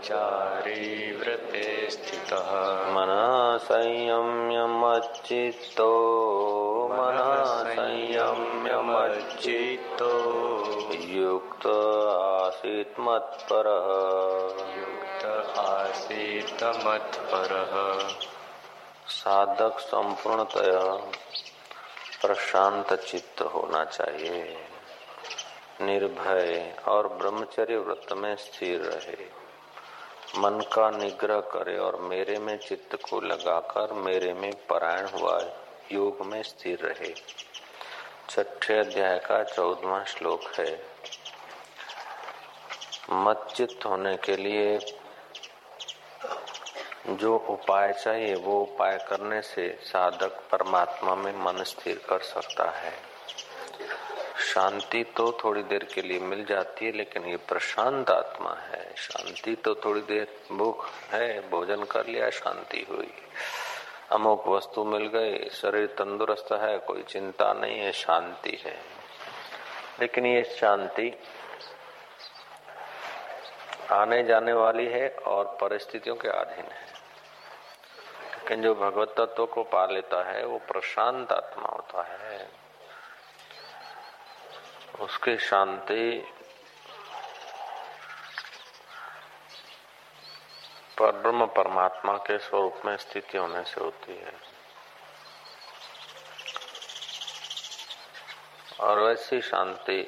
ब्रह्मचारी व्रते स्थितः। मनः संयम्यमच्चित्तो मनः संयम्यमच्चित्तो युक्त आसीत् मत्परः। युक्त आसीत मत्परः। साधक संपूर्णतया प्रशांत चित्त होना चाहिए। निर्भय और ब्रह्मचर्य व्रत में स्थिर रहे। मन का निग्रह करे और मेरे में चित्त को लगाकर मेरे में परायण हुआ, योग में स्थिर रहे। छठे अध्याय का चौदवा श्लोक है। मत होने के लिए जो उपाय चाहिए, वो उपाय करने से साधक परमात्मा में मन स्थिर कर सकता है। शांति तो थोड़ी देर के लिए मिल जाती है, लेकिन ये प्रशांत आत्मा है। शांति तो थोड़ी देर भूख है, भोजन कर लिया, शांति हुई। अमुक वस्तु मिल गई, शरीर तंदुरुस्त है, कोई चिंता नहीं है, शांति है। लेकिन ये शांति आने जाने वाली है और परिस्थितियों के अधीन है। लेकिन जो भगवत तत्व को पा लेता है, वो प्रशांत आत्मा होता है। उसकी शांति पर ब्रह्म परमात्मा के स्वरूप में स्थिति होने से होती है। और वैसी शांति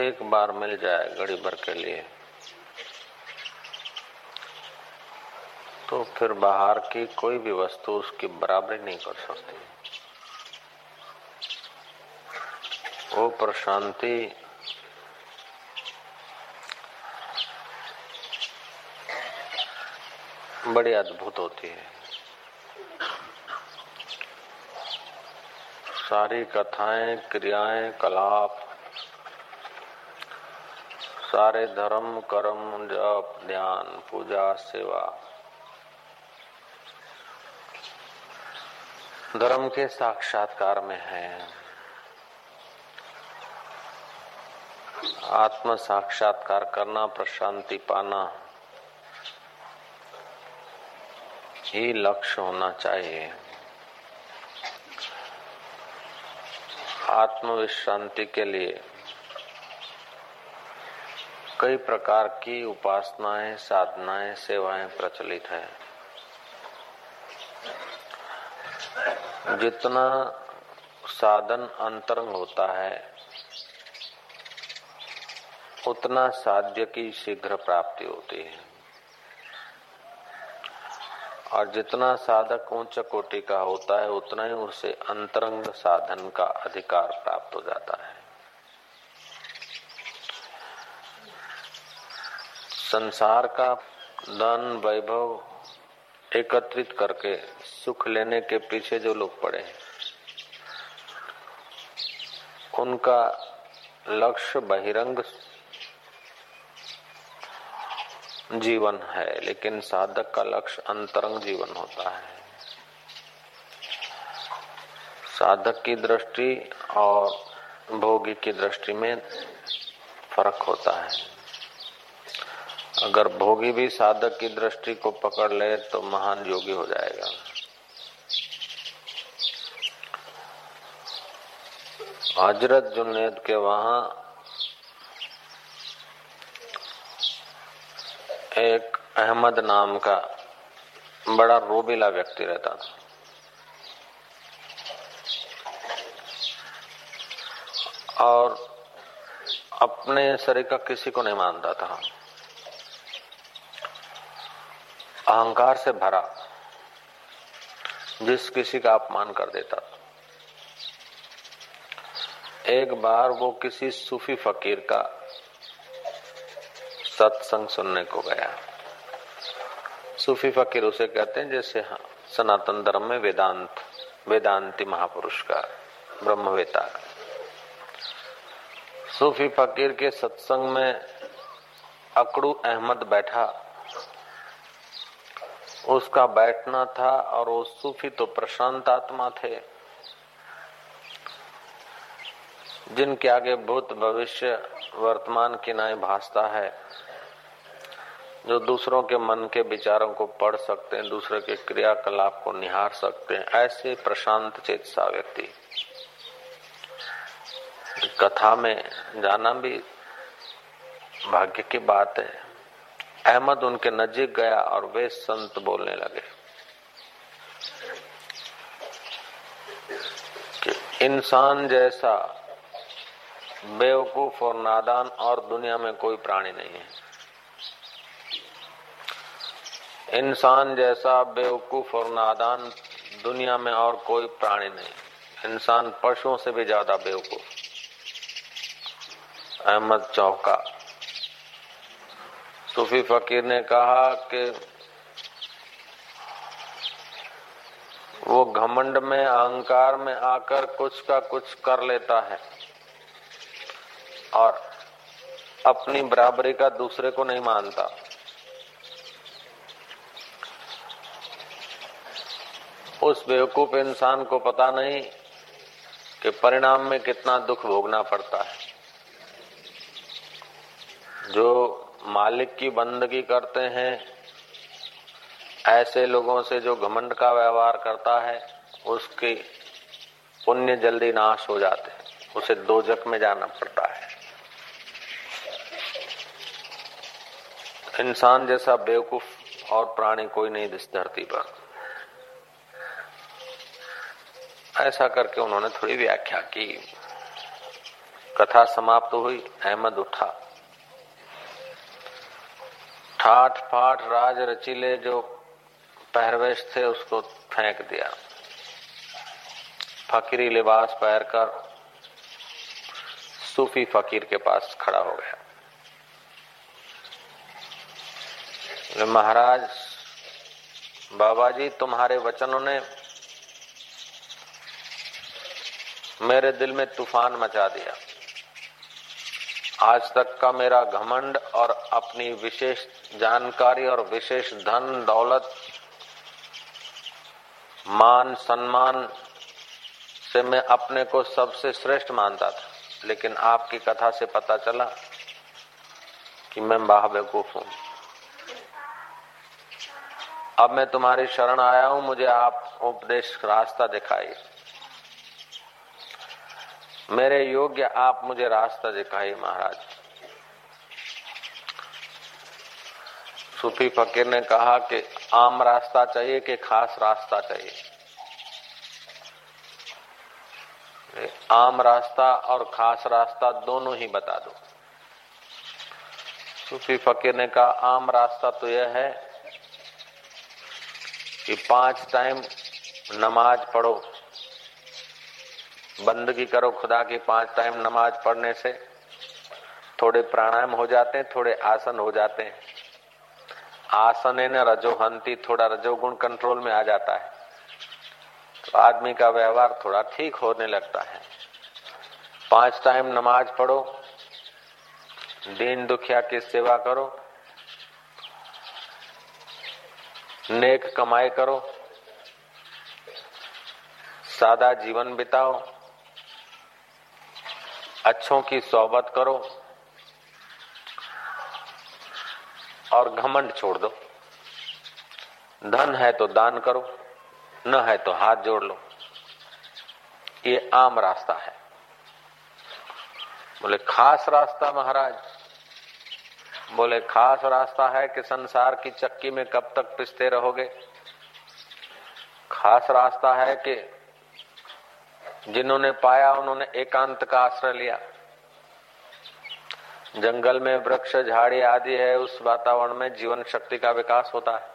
एक बार मिल जाए घड़ी भर के लिए तो फिर बाहर की कोई भी वस्तु उसकी बराबरी नहीं कर सकती। वो प्रशांति बड़ी अद्भुत होती है। सारी कथाएँ, क्रियाएँ, कलाप, सारे धर्म, कर्म, जप, ध्यान, पूजा, सेवा, धर्म के साक्षात्कार में है। आत्म साक्षात्कार करना, प्रशांति पाना ही लक्ष्य होना चाहिए। आत्म विश्रांति के लिए कई प्रकार की उपासनाएँ, साधनाएँ, सेवाएँ प्रचलित है। जितना साधन अंतरंग होता है उतना साध्य की शीघ्र प्राप्ति होती है। और जितना साधक उच्च कोटि का होता है, उतना ही उसे अंतरंग साधन का अधिकार प्राप्त हो जाता है। संसार का धन वैभव एकत्रित करके सुख लेने के पीछे जो लोग पड़े उनका लक्ष्य बहिरंग जीवन है, लेकिन साधक का लक्ष्य अंतरंग जीवन होता है। साधक की दृष्टि और भोगी की दृष्टि में फ़र्क होता है। अगर भोगी भी साधक की दृष्टि को पकड़ ले तो महान योगी हो जाएगा। हज़रत जुनेद के वहाँ एक अहमद नाम का बड़ा रोबीला व्यक्ति रहता था। और अपने शरीर का किसी को नहीं मानता था। अहंकार से भरा, जिस किसी का अपमान कर देता। एक बार वो किसी सूफी फकीर का सत्संग सुनने को गया। सूफी फकीर उसे कहते हैं, जैसे सनातन धर्म में वेदांत, वेदांति महापुरुष का ब्रह्मवेता। सूफी फकीर के सत्संग में अकड़ू अहमद बैठा। उसका बैठना था और वो सूफी तो प्रशांत आत्मा थे, जिनके आगे भूत भविष्य वर्तमान की नाई भासता है। जो दूसरों के मन के विचारों को पढ़ सकते हैं, दूसरे के क्रियाकलाप को निहार सकते हैं, ऐसे प्रशांत चेतसा व्यक्ति। कथा में जाना भी भाग्य की बात है। अहमद उनके नजीक गया और वे संत बोलने लगे कि इंसान जैसा बेवकूफ़ और नादान और दुनिया में कोई प्राणी नहीं है। इंसान जैसा बेवकूफ़ और नादान दुनिया में और कोई प्राणी नहीं। इंसान पशुओं से भी ज़्यादा बेवकूफ़। अहमद चौका। सूफी फकीर ने कहा कि वो घमंड में, अहंकार में आकर कुछ का कुछ कर लेता है और अपनी बराबरी का दूसरे को नहीं मानता। उस बेवकूफ़ इंसान को पता नहीं कि परिणाम में कितना दुख भोगना पड़ता है। जो मालिक की बंदगी करते हैं, ऐसे लोगों से जो घमंड का व्यवहार करता है, उसकी पुण्य जल्दी नाश हो जाते उसे दो जख में जाना पड़ता है। इंसान जैसा बेवकूफ़ और प्राणी कोई नहीं इस धरती पर। ऐसा करके उन्होंने थोड़ी व्याख्या की। कथा समाप्त तो हुई, अहमद उठा। ठाठ फाठ राज रचीले जो पहरवेश थे, उसको फेंक दिया। फकीरी लिबास पहनकर सूफी फकीर के पास खड़ा हो गया। महाराज बाबा जी तुम्हारे वचनों ने मेरे दिल में तूफ़ान मचा दिया। आज तक का मेरा घमंड और अपनी विशेष जानकारी और विशेष धन, दौलत, मान, सम्मान से मैं अपने को सबसे श्रेष्ठ मानता था। लेकिन आपकी कथा से पता चला कि मैं बेवकूफ़ हूँ। अब मैं तुम्हारी शरण आया हूँ, मुझे आप उपदेश रास्ता दिखाइए। मेरे योग्य आप मुझे रास्ता दिखाइए, महाराज। सूफी फकीर ने कहा कि आम रास्ता चाहिए कि खास रास्ता चाहिए? आम रास्ता और खास रास्ता दोनों ही बता दो। सूफी फकीर ने कहा, आम रास्ता तो यह है कि पाँच टाइम नमाज़ पढ़ो बंदगी करो खुदा की पाँच टाइम नमाज़ पढ़ने से। थोड़े प्राणायाम हो जाते हैं, थोड़े आसन हो जाते हैं। आसन है न रजोहंती थोड़ा रजोगुण कंट्रोल में आ जाता है। तो आदमी का व्यवहार थोड़ा ठीक होने लगता है। पाँच टाइम नमाज़ पढ़ो, दीन दुखिया की सेवा करो, नेक कमाई करो, सादा जीवन बिताओ अच्छों की सोबत करो और घमंड छोड़ दो। धन है तो दान करो, न है तो हाथ जोड़ लो। ये आम रास्ता है। बोले, खास रास्ता महाराज। बोले, खास रास्ता है कि संसार की चक्की में कब तक पिसते रहोगे? खास रास्ता है कि जिन्होंने पाया, उन्होंने एकांत का आश्रय लिया। जंगल में वृक्ष, झाड़ी आदि है, उस वातावरण में जीवन शक्ति का विकास होता है।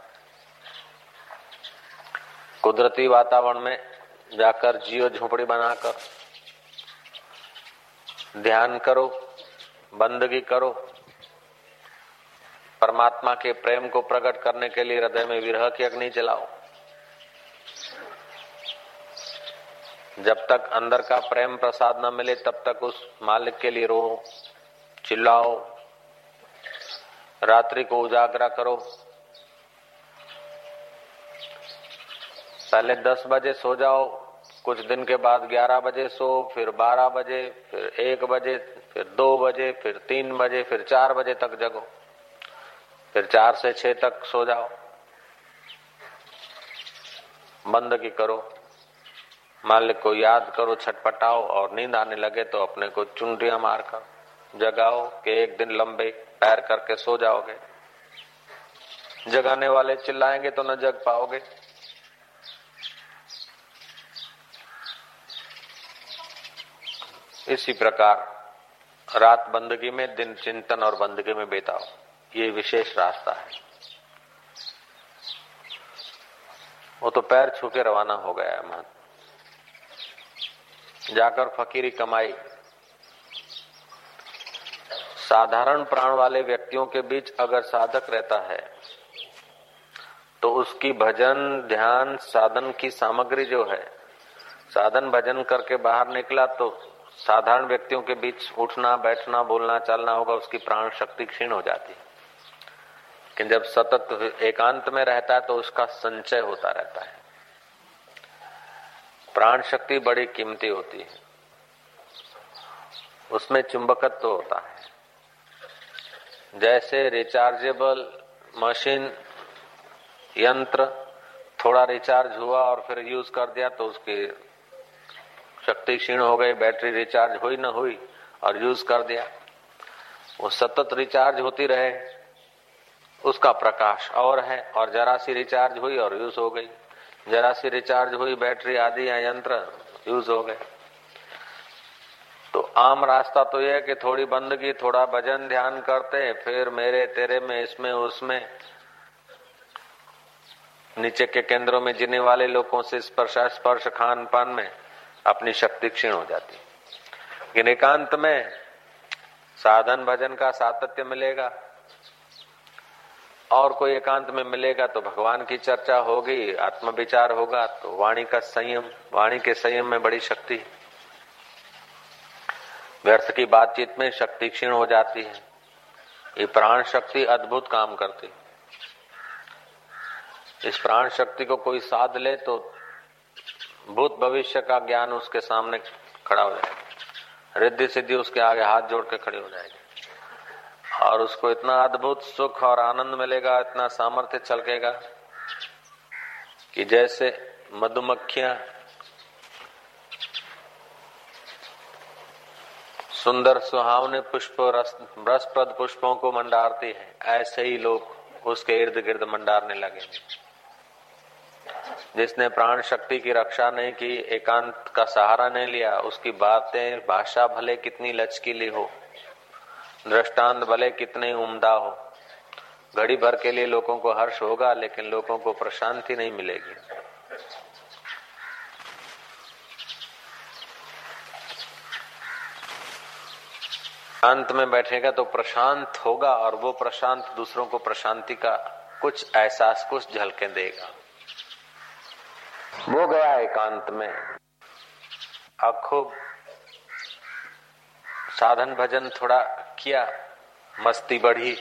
कुदरती वातावरण में जाकर जियो झोपड़ी बनाकर ध्यान करो, बंदगी करो। परमात्मा के प्रेम को प्रकट करने के लिए हृदय में विरह की अग्नि जलाओ। जब तक अंदर का प्रेम प्रसाद न मिले, तब तक उस मालिक के लिए रो चिल्लाओ, रात्रि को उजागरा करो। पहले दस बजे सो जाओ, कुछ दिन के बाद 11 बजे सो, फिर 12 बजे, फिर एक बजे, फिर दो बजे, फिर तीन बजे, फिर चार बजे तक जगो। फिर चार से छह तक सो जाओ। बंद की करो। मालिक को याद करो, छटपटाओ और नींद आने लगे तो अपने को चुनरिया मार मारकर जगाओ कि एक दिन लंबे पैर करके सो जाओगे। जगाने वाले चिल्लाएँगे तो न जग पाओगे। इसी प्रकार रात बंदगी में दिन चिंतन और बंदगी में बेताओ, ये विशेष रास्ता है। वो तो पैर छू के रवाना हो गया है महत। जाकर फकीरी कमाई। साधारण प्राण वाले व्यक्तियों के बीच अगर साधक रहता है तो उसकी भजन, ध्यान, साधन की सामग्री जो है, साधन भजन करके बाहर निकला तो साधारण व्यक्तियों के बीच उठना, बैठना, बोलना, चलना होगा, उसकी प्राण शक्ति क्षीण हो जाती है। लेकिन जब सतत एकांत में रहता है तो उसका संचय होता रहता है। प्राण शक्ति बड़ी कीमती होती है। उसमें चुंबकत्व तो होता है। जैसे रिचार्जेबल मशीन यंत्र, थोड़ा रिचार्ज हुआ और फिर यूज़ कर दिया तो उसकी शक्ति क्षीण हो गई बैटरी रिचार्ज हुई न हुई और यूज़ कर दिया। वो सतत रिचार्ज होती रहे, उसका प्रकाश और है और जरा सी रिचार्ज हुई और यूज़ हो गई। जरा सी रिचार्ज हुई बैटरी आदि या यंत्र यूज़ हो गए। तो आम रास्ता तो यह है कि थोड़ी बंदगी, थोड़ा भजन ध्यान करते फिर मेरे, तेरे में, इसमें, उसमें। नीचे के केंद्रों में जीने वाले लोगों से स्पर्श स्पर्श खान पान में अपनी शक्ति क्षीण हो जाती। एकांत में साधन, भजन का सातत्य मिलेगा। और कोई एकांत में मिलेगा तो भगवान की चर्चा होगी आत्म विचार होगा तो वाणी का संयम, वाणी के संयम में बड़ी शक्ति व्यर्थ की बातचीत में शक्ति क्षीण हो जाती है। ये प्राण शक्ति अद्भुत काम करती इस प्राण शक्ति को कोई साध ले तो भूत भविष्य का ज्ञान उसके सामने खड़ा हो जाएगा। रिद्धि सिद्धि उसके आगे हाथ जोड़ के खड़ी हो जाएगी। और उसको इतना अद्भुत सुख और आनंद मिलेगा, इतना सामर्थ्य चलकेगा कि जैसे मधुमक्खियाँ सुंदर सुहावने पुष्प रसप्रद पुष्पों को मंडारती है, ऐसे ही लोग उसके इर्द गिर्द मंडारने लगे जिसने प्राण शक्ति की रक्षा नहीं की, एकांत का सहारा नहीं लिया, उसकी बातें, भाषा भले कितनी लचकीली हो दृष्टांत भले कितने उम्दा हो। घड़ी भर के लिए लोगों को हर्ष होगा, लेकिन लोगों को प्रशांति नहीं मिलेगी। अंत में बैठेगा तो प्रशांत होगा और वो प्रशांत दूसरों को प्रशांति का कुछ एहसास, कुछ झलके देगा। वो गया एकांत में। अब खूब साधन भजन थोड़ा किया, मस्ती बढ़ी।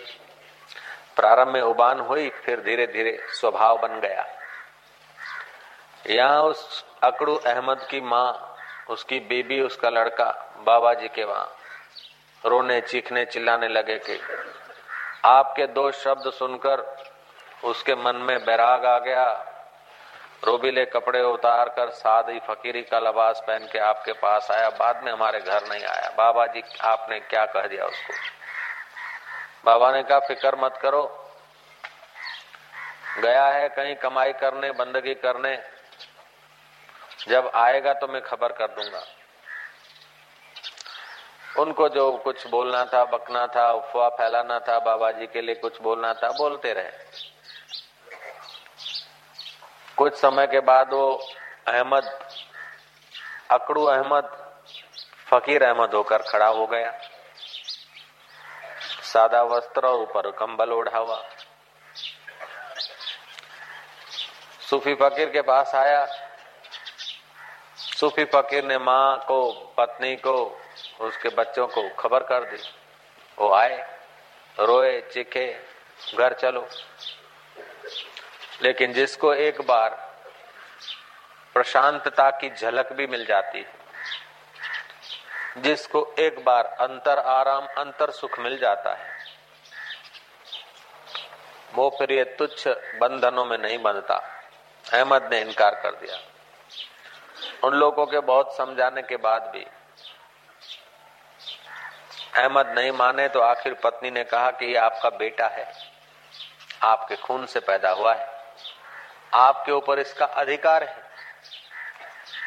प्रारंभ में उबान हुई, फिर धीरे धीरे स्वभाव बन गया। यहाँ उस अकड़ू अहमद की माँ, उसकी बीबी, उसका लड़का, बाबा जी के वहाँ, रोने, चीखने, चिल्लाने लगे कि, आपके दो शब्द सुनकर उसके मन में बैराग आ गया रोबीले कपड़े उतार कर सादी फकीरी का लबास पहन के आपके पास आया। बाद में हमारे घर नहीं आया। बाबा जी, आपने क्या कह दिया उसको? बाबा ने कहा, फ़िक्र मत करो। गया है कहीं कमाई करने, बंदगी करने। जब आएगा तो मैं खबर कर दूँगा। उनको जो कुछ बोलना था, बकना था, अफवाह फैलाना था, बाबा जी के लिए कुछ बोलना था, बोलते रहे। कुछ समय के बाद वो अहमद, अकड़ू अहमद, फकीर अहमद होकर खड़ा हो गया। सादा वस्त्र और ऊपर कंबल ओढ़ा हुआ। सूफी फकीर के पास आया। सूफी फकीर ने माँ को, पत्नी को, उसके बच्चों को खबर कर दी। वो आए, रोए, चिखे, घर चलो। लेकिन जिसको एक बार प्रशांतता की झलक भी मिल जाती है, जिसको एक बार अंतर आराम, अंतर सुख मिल जाता है, वो फिर ये तुच्छ बंधनों में नहीं बंधता अहमद ने इनकार कर दिया। उन लोगों के बहुत समझाने के बाद भी अहमद नहीं माने तो आखिर पत्नी ने कहा कि ये आपका बेटा है, आपके खून से पैदा हुआ है। आपके ऊपर इसका अधिकार है।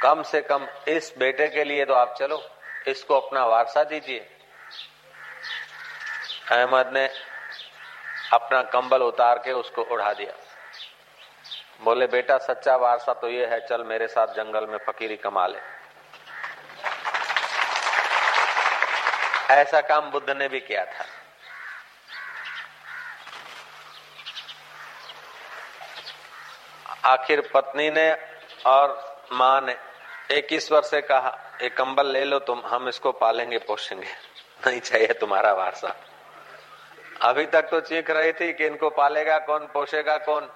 कम से कम इस बेटे के लिए तो आप चलो, इसको अपना वारसा दीजिए। अहमद ने अपना कंबल उतार के उसको उड़ा दिया। बोले, बेटा, सच्चा वारसा तो ये है, चल मेरे साथ जंगल में फकीरी कमा ले। ऐसा काम बुद्ध ने भी किया था। आखिर पत्नी ने और माँ ने एक ईश्वर से कहा, एक कंबल ले लो, तुम, हम इसको पालेंगे, पोषेंगे। नहीं चाहिए तुम्हारा वारसा। अभी तक तो चीख रही थी कि इनको पालेगा कौन, पोषेगा कौन।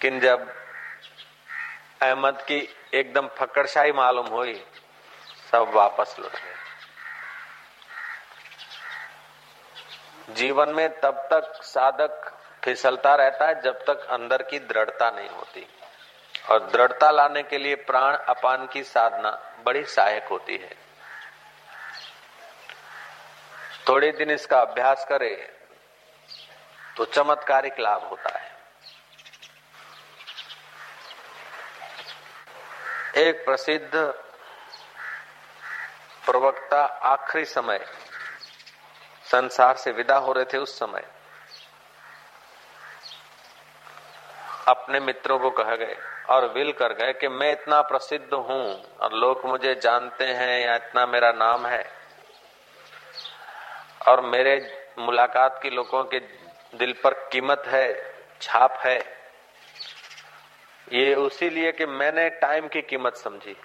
किन जब अहमद की एकदम फकड़शाही मालूम हुई, सब वापस लौट गए। जीवन में तब तक साधक फिसलता रहता है जब तक अंदर की दृढ़ता नहीं होती। और दृढ़ता लाने के लिए प्राण अपान की साधना बड़ी सहायक होती है। थोड़े दिन इसका अभ्यास करे तो चमत्कारिक लाभ होता है। एक प्रसिद्ध प्रवक्ता आखिरी समय संसार से विदा हो रहे थे उस समय। अपने मित्रों को कह गए और विल कर गए कि मैं इतना प्रसिद्ध हूँ और लोग मुझे जानते हैं या इतना मेरा नाम है। और मेरे मुलाकात की लोगों के दिल पर कीमत है, छाप है। ये उसी लिए कि मैंने टाइम की कीमत समझी।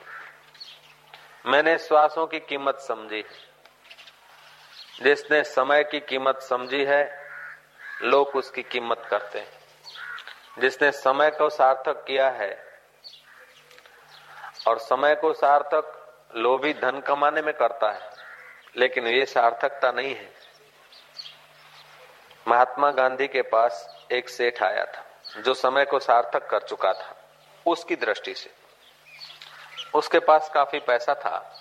मैंने श्वासों की कीमत समझी। जिसने समय की कीमत समझी है, लोग उसकी कीमत करते हैं। जिसने समय को सार्थक किया है और समय को सार्थक लोभी धन कमाने में करता है, लेकिन ये सार्थकता नहीं है। महात्मा गांधी के पास एक सेठ आया था, जो समय को सार्थक कर चुका था, उसकी दृष्टि से। उसके पास काफ़ी पैसा था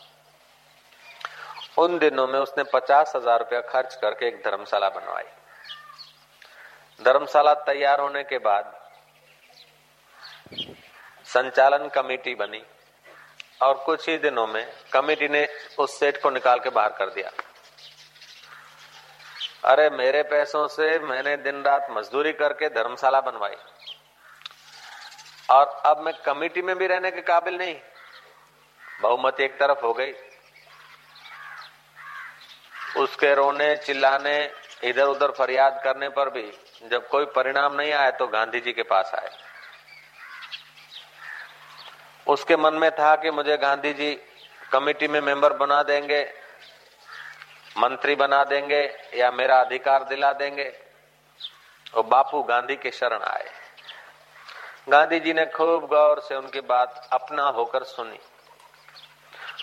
उन दिनों में उसने पचास हज़ार रुपया खर्च करके एक धर्मशाला बनवाई। धर्मशाला तैयार होने के बाद संचालन कमेटी बनी और कुछ ही दिनों में कमेटी ने उस सेठ को निकाल के बाहर कर दिया। अरे, मेरे पैसों से मैंने दिन रात मजदूरी करके धर्मशाला बनवाई। और अब मैं कमेटी में भी रहने के काबिल नहीं। बहुमत एक तरफ़ हो गई। उसके रोने, चिल्लाने इधर उधर फरियाद करने पर भी जब कोई परिणाम नहीं आया तो गांधी जी के पास आए। उसके मन में था कि मुझे गांधी जी कमेटी में मेंबर बना देंगे, मंत्री बना देंगे या मेरा अधिकार दिला देंगे। और बापू गांधी के शरण आए। गांधी जी ने खूब गौर से उनकी बात अपना होकर सुनी।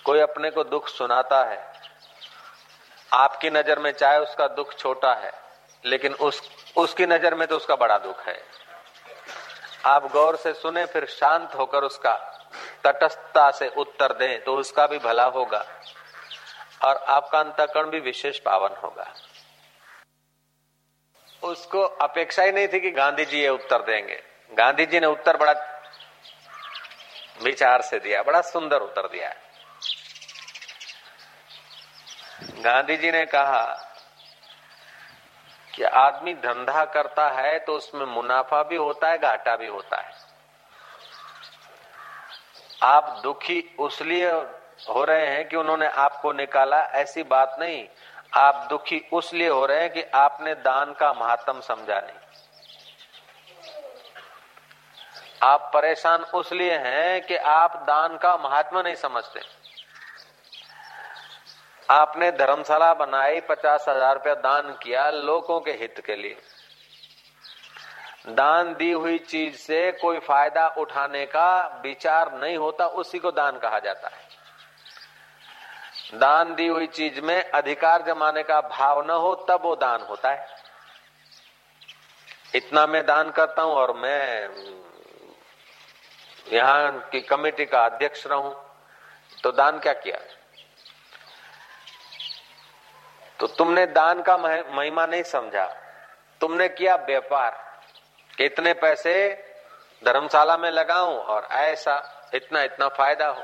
कोई अपने को दुख सुनाता है आपकी नज़र में चाहे उसका दुख छोटा है, लेकिन उस, उसकी नज़र में तो उसका बड़ा दुख है। आप गौर से सुने, फिर शांत होकर उसका तटस्थता से उत्तर दें तो उसका भी भला होगा, और आपका अंतकरण भी विशेष पावन होगा। उसको अपेक्षा ही नहीं थी कि गांधी जी ये उत्तर देंगे। गांधी जी ने उत्तर बड़ा विचार से दिया, बड़ा सुंदर उत्तर दिया। गांधी जी ने कहा कि आदमी धंधा करता है तो उसमें मुनाफा भी होता है, घाटा भी होता है। आप दुखी उसलिए हो रहे हैं कि उन्होंने आपको निकाला, ऐसी बात नहीं। आप दुखी उसलिए हो रहे हैं कि आपने दान का महात्म समझा नहीं। आप परेशान उसलिए हैं कि आप दान का महात्मा नहीं समझते। आपने धर्मशाला बनाई, पचास हज़ार रुपया दान किया लोगों के हित के लिए। दान दी हुई चीज़ से कोई फ़ायदा उठाने का विचार नहीं होता, उसी को दान कहा जाता है। दान दी हुई चीज़ में अधिकार जमाने का भाव न हो, तब वो दान होता है। इतना मैं दान करता हूँ और मैं, यहाँ की कमेटी का अध्यक्ष रहूँ तो दान क्या किया? तो तुमने दान का महिमा नहीं समझा। तुमने किया व्यापार। कितने पैसे धर्मशाला में लगाऊँ और ऐसा इतना इतना फ़ायदा हो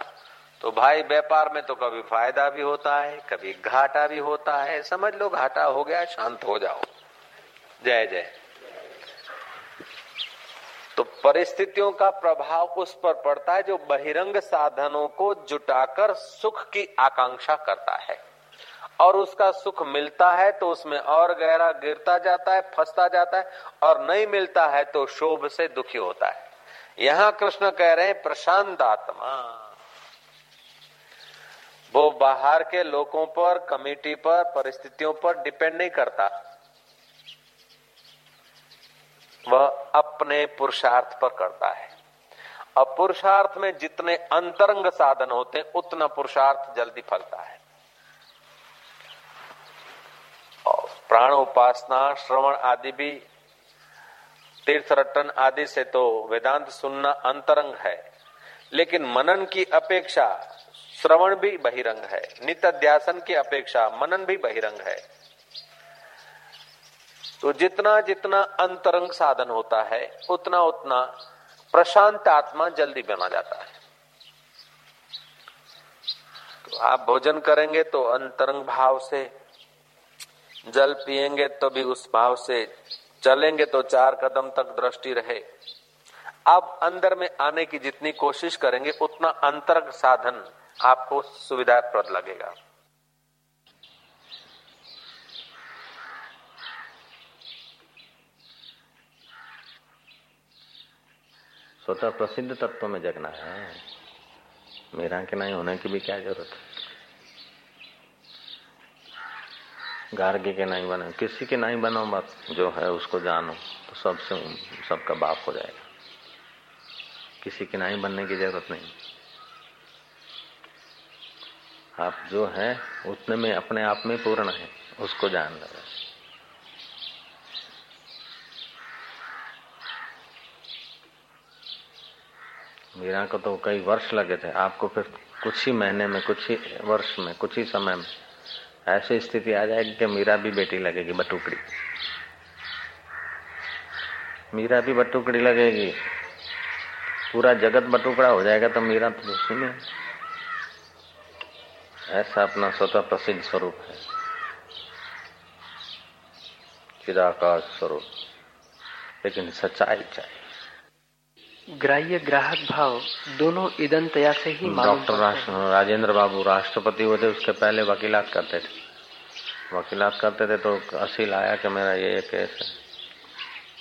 तो भाई व्यापार में तो कभी फ़ायदा भी होता है, कभी घाटा भी होता है। समझ लो, घाटा हो गया, शांत हो जाओ। जय जय। तो परिस्थितियों का प्रभाव उस पर पड़ता है जो बहिरंग साधनों को जुटाकर सुख की आकांक्षा करता है। और उसका सुख मिलता है तो उसमें और गहरा गिरता जाता है, फंसता जाता है और नहीं मिलता है तो शोभ से दुखी होता है। यहाँ कृष्ण कह रहे हैं, प्रशांत आत्मा। वो बाहर के लोगों पर, कमेटी पर, परिस्थितियों पर डिपेंड नहीं करता। वह अपने पुरुषार्थ पर करता है। अब पुरुषार्थ में जितने अंतरंग साधन होते हैं, उतना पुरुषार्थ जल्दी फलता है और प्राण उपासना श्रवण आदि भी तीर्थ रटन आदि से तो वेदांत सुनना अंतरंग है। लेकिन मनन की अपेक्षा श्रवण भी बहिरंग है। नित्य ध्यासन की अपेक्षा मनन भी बहिरंग है। तो जितना जितना अंतरंग साधन होता है, उतना उतना प्रशांत आत्मा जल्दी बना जाता है। तो आप भोजन करेंगे तो अंतरंग भाव से जल पिएँगे तो भी उस भाव से चलेंगे तो चार कदम तक दृष्टि रहे। अब अंदर में आने की जितनी कोशिश करेंगे, उतना अंतरंग साधन आपको सुविधाप्रद लगेगा। स्वतः प्रसिद्ध तत्व में जगना है। मेरा के नहीं होने की भी क्या ज़रूरत है? गार्गी के नहीं बने। किसी के नहीं बनो मत जो है उसको जानो तो सबसे सबका बाप हो जाएगा। किसी के नहीं बनने की ज़रूरत नहीं। आप जो है, उतने में अपने आप में पूर्ण है, उसको जान लो। मीरा को तो कई वर्ष लगे थे। आपको फिर कुछ ही महीने में, कुछ ही वर्ष में, कुछ ही समय में ऐसी स्थिति आ जाएगी कि मीरा भी बेटी लगेगी, बटुकड़ी। मीरा भी बटुकड़ी लगेगी। पूरा जगत बटुकड़ा हो जाएगा तो मीरा तो दूसरी में ऐसा अपना स्वतः प्रसिद्ध स्वरूप है। चिदाकाश स्वरूप। लेकिन सच्चाई चाहिए। ग्राह्य ग्राहक भाव दोनों ईदनतया से ही डॉक्टर राजेंद्र बाबू राष्ट्रपति हुए थे उसके पहले वकीलात करते थे। वकीलात करते थे तो असील आया कि मेरा ये केस है।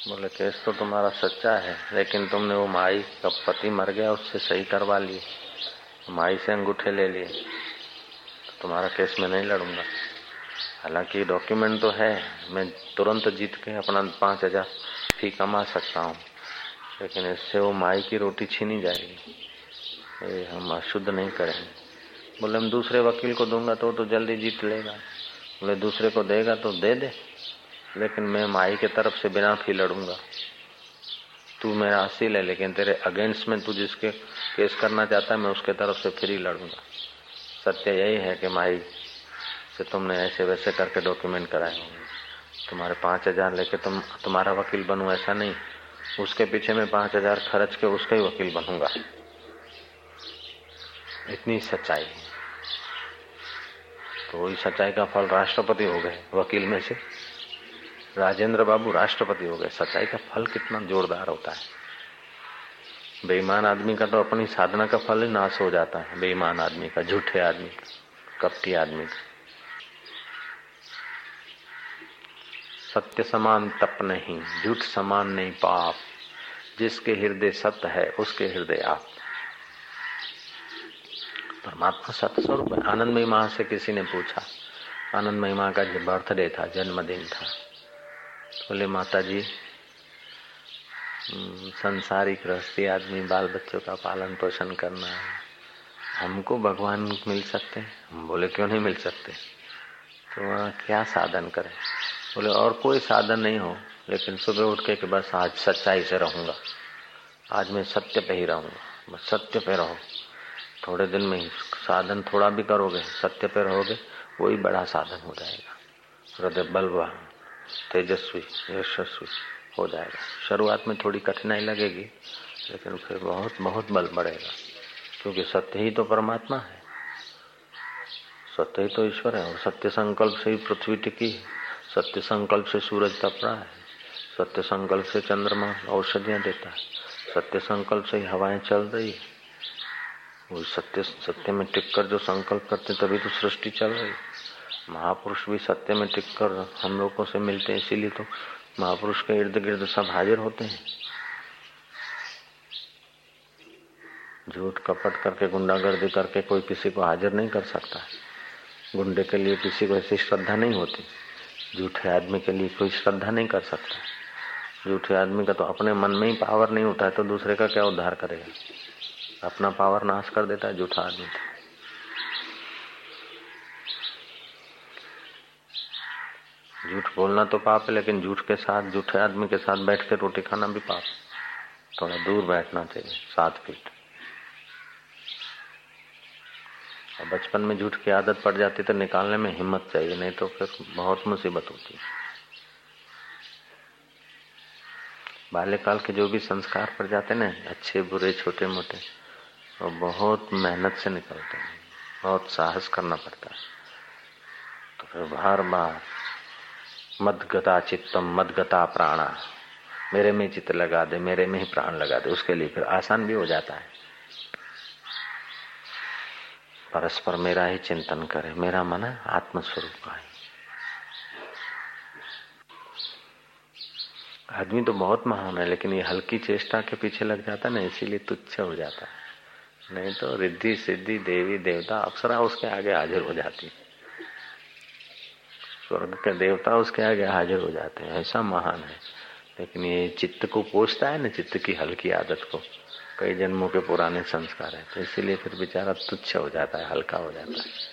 बोले केस तो तुम्हारा सच्चा है लेकिन तुमने वो माई का पति मर गया उससे सही करवा लिए। माई से अंगूठे ले लिए। तो तुम्हारा केस मैं नहीं लड़ूँगा। हालाँकि डॉक्यूमेंट तो है मैं तुरंत जीत के अपना पाँच हज़ार फ़ी कमा सकता हूँ। लेकिन इससे वो माई की रोटी छीनी जाएगी। ये हम अशुद्ध नहीं करेंगे। बोले हम दूसरे वकील को दूँगा तो तो जल्दी जीत लेगा। बोले, दूसरे को देगा तो दे दे, लेकिन मैं माई के तरफ़ से बिना फ़ी लड़ूँगा। तू मेरा असील है, लेकिन तेरे अगेंस्ट में तू जिसके केस करना चाहता है, मैं उसके तरफ़ से फ्री लड़ूँगा। सत्य यही है कि माई से तुमने ऐसे वैसे करके डॉक्यूमेंट कराए होंगे। तुम्हारे पाँच हज़ार लेके तुम, तुम्हारा वकील बनू ऐसा नहीं। उसके पीछे मैं पाँच हज़ार खर्च के उसका ही वकील बनूँगा। इतनी सच्चाई तो वही सच्चाई का फल राष्ट्रपति हो गए वकील में से। राजेंद्र बाबू राष्ट्रपति हो गए। सच्चाई का फल कितना जोरदार होता है। बेईमान आदमी का तो अपनी साधना का फल ही नाश हो जाता है। बेईमान आदमी का, झूठे आदमी का, कपटी आदमी का। सत्य समान तप नहीं, झूठ समान नहीं पाप। जिसके हृदय सत्य है, उसके हृदय आप। परमात्मा सत्य स्वरूप है। आनंदमयी माँ से किसी ने पूछा। आनंदमयी माँ का बर्थडे था, जन्मदिन था। बोले माता जी संसारिक गृहस्थी आदमी बाल बच्चों का पालन पोषण करना है हमको भगवान मिल सकते हैं? हम बोले, क्यों नहीं मिल सकते? तो वहाँ क्या साधन करें? बोले, और कोई साधन नहीं हो, लेकिन सुबह उठ के कि बस आज सच्चाई से रहूँगा। आज मैं सत्य पे ही रहूँगा, बस सत्य पे रहो। थोड़े दिन में ही साधन थोड़ा भी करोगे, सत्य पे रहोगे, वही बड़ा साधन हो जाएगा। हृदय बलवान, तेजस्वी, यशस्वी हो जाएगा। शुरुआत में थोड़ी कठिनाई लगेगी, लेकिन फिर बहुत बहुत बल बढ़ेगा। क्योंकि सत्य ही तो परमात्मा है। सत्य ही तो ईश्वर है, और सत्य संकल्प से ही पृथ्वी टिकी है। सत्य संकल्प से सूरज तपड़ा है। सत्य संकल्प से चंद्रमा औषधियाँ देता है। सत्य संकल्प से ही हवाएँ चल रही है। वो सत्य सत्य में टिककर जो संकल्प करते तभी तो सृष्टि चल रही है। महापुरुष भी सत्य में टिक कर हम लोगों से मिलते हैं, इसीलिए तो महापुरुष के इर्द गिर्द सब हाजिर होते हैं। झूठ कपट करके, गुंडागर्दी करके कोई किसी को हाजिर नहीं कर सकता। गुंडे के लिए किसी को ऐसी श्रद्धा नहीं होती। झूठे आदमी के लिए कोई श्रद्धा नहीं कर सकता। झूठे आदमी का तो अपने मन में ही पावर नहीं उठा है तो दूसरे का क्या उद्धार करेगा? अपना पावर नाश कर देता है झूठा आदमी। तो झूठ बोलना तो पाप है, लेकिन झूठ के साथ, झूठे आदमी के साथ बैठ के रोटी खाना भी पाप थोड़ा दूर बैठना चाहिए, सात फीट। और बचपन में झूठ की आदत पड़ जाती तो निकालने में हिम्मत चाहिए, नहीं तो फिर बहुत मुसीबत होती। है बाल्यकाल के जो भी संस्कार पड़ जाते ना, अच्छे, बुरे, छोटे, मोटे, वो बहुत मेहनत से निकलते हैं, बहुत साहस करना पड़ता है। तो फिर बार बार, मदगता चित्तम, मदगता प्राणा, मेरे में चित्त लगा दे, मेरे में ही प्राण लगा दे, उसके लिए फिर आसान भी हो जाता है। परस्पर मेरा ही चिंतन करे, मेरा मन आत्मस्वरूप का है आदमी तो बहुत महान है, लेकिन ये हल्की चेष्टा के पीछे लग जाता है ना, इसीलिए तुच्छ हो जाता है। नहीं तो रिद्धि, सिद्धि, देवी, देवता अप्सरा उसके आगे हाजिर हो जाती है। स्वर्ग के देवता उसके आगे हाजिर हो जाते हैं, ऐसा महान है। लेकिन ये चित्त को पोषता है ना, चित्त की हल्की आदत को। कई जन्मों के पुराने संस्कार है तो इसीलिए फिर बेचारा तुच्छ हो जाता है, हल्का हो जाता है।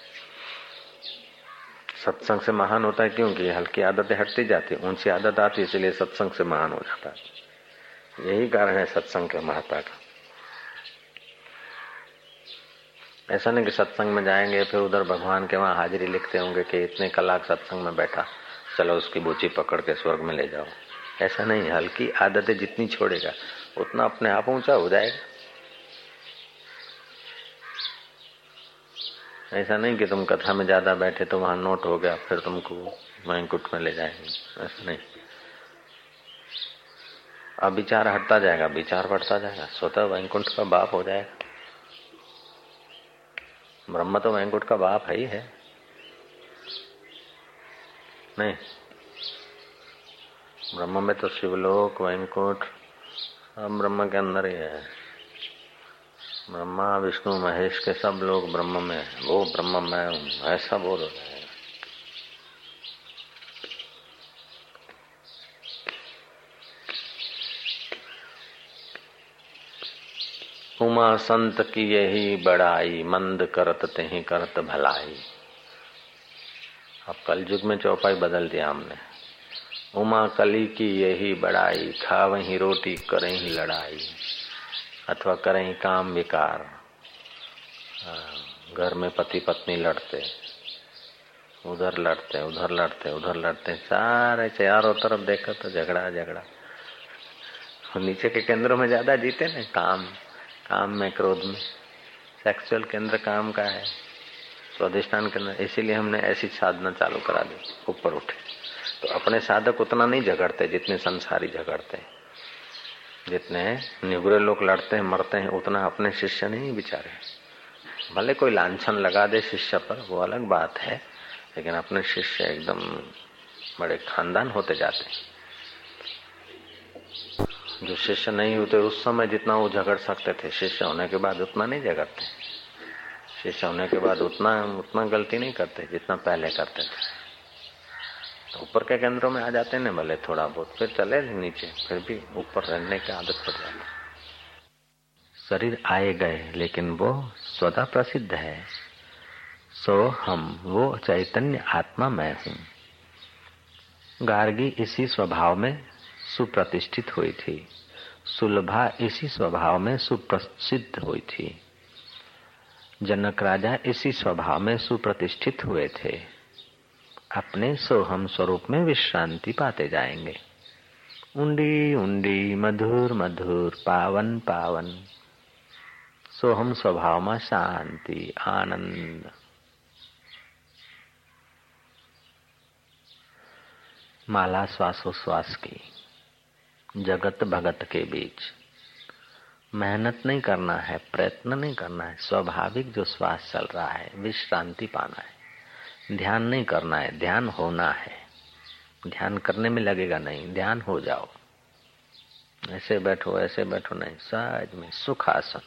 सत्संग से महान होता है क्योंकि हल्की आदतें हटती जाती है, ऊँची आदत आती इसलिए सत्संग से महान हो जाता है। यही कारण है सत्संग के महत्ता का। ऐसा नहीं कि सत्संग में जाएँगे, फिर उधर भगवान के वहाँ हाजिरी लिखते होंगे कि इतने कलाक सत्संग में बैठा, चलो उसकी बोची पकड़ के स्वर्ग में ले जाओ। ऐसा नहीं, हल्की आदतें जितनी छोड़ेगा उतना अपने आप ऊँचा हो जाएगा। ऐसा नहीं कि तुम कथा में ज़्यादा बैठे तो वहाँ नोट हो गया, फिर तुमको वैंकुट में ले जाएँगे। ऐसा नहीं। अब विचार हटता जाएगा, विचार बढ़ता जाएगा, स्वतः वैंकुंठ का बाप हो जाएगा। ब्रह्म तो वैंकुट का बाप है ही है। नहीं। ब्रह्म में तो शिवलोक वैंकुट सब ब्रह्म के अंदर ही है। ब्रह्मा, विष्णु, महेश के सब लोग ब्रह्म में है। वो ब्रह्म में ऐसा बोल हो। जाएगा उमा संत की यही बड़ाई, मंद करत ते करत भलाई। अब कल युग में चौपाई बदल दिया हमने। उमा कली की यही बड़ाई खा वही रोटी करें ही लड़ाई, अथवा करें ही काम विकार। घर में पति पत्नी लड़ते, उधर लड़ते उधर लड़ते उधर लड़ते, सारे चारों तरफ़ देखो तो झगड़ा झगड़ा। नीचे के केंद्रों में ज़्यादा जीते ना काम काम में, क्रोध में। सेक्सुअल केंद्र काम का है, स्वाधिष्ठान केंद्र, इसीलिए हमने ऐसी साधना चालू करा दी, ऊपर उठे। तो अपने साधक उतना नहीं झगड़ते जितने संसारी झगड़ते हैं। जितने निगुरे लोग लड़ते हैं, मरते हैं, उतना अपने शिष्य नहीं बिचारे। भले कोई लाछन लगा दे शिष्य पर, वो अलग बात है, लेकिन अपने शिष्य एकदम बड़े खानदान होते जाते हैं। जो शिष्य नहीं होते, उस समय जितना वो झगड़ सकते थे, शिष्य होने के बाद उतना नहीं झगड़ते। शिष्य होने के बाद उतना उतना गलती नहीं करते जितना पहले करते थे। तो ऊपर के केंद्रों में आ जाते हैं, भले थोड़ा बहुत, फिर चले नीचे, फिर भी ऊपर रहने की आदत पड़ जाती शरीर आए गए, लेकिन वो स्वतः प्रसिद्ध है। सो हम, वो चैतन्य आत्मा मैं हूँ। गार्गी इसी स्वभाव में सुप्रतिष्ठित हुई थी। सुलभा इसी स्वभाव में सुप्रसिद्ध हुई थी। जनक राजा इसी स्वभाव में सुप्रतिष्ठित हुए थे। अपने सोहम स्वरूप में विश्रांति पाते जाएँगे। उंडी उंडी, मधुर मधुर, पावन पावन। सोहम स्वभाव में शांति, आनंद। माला श्वासोश्वास की, जगत भगत के बीच। मेहनत नहीं करना है, प्रयत्न नहीं करना है, स्वाभाविक जो श्वास चल रहा है, विश्रांति पाना है। ध्यान नहीं करना है, ध्यान होना है। ध्यान करने में लगेगा नहीं, ध्यान हो जाओ। ऐसे बैठो ऐसे बैठो नहीं साज में सुखासन।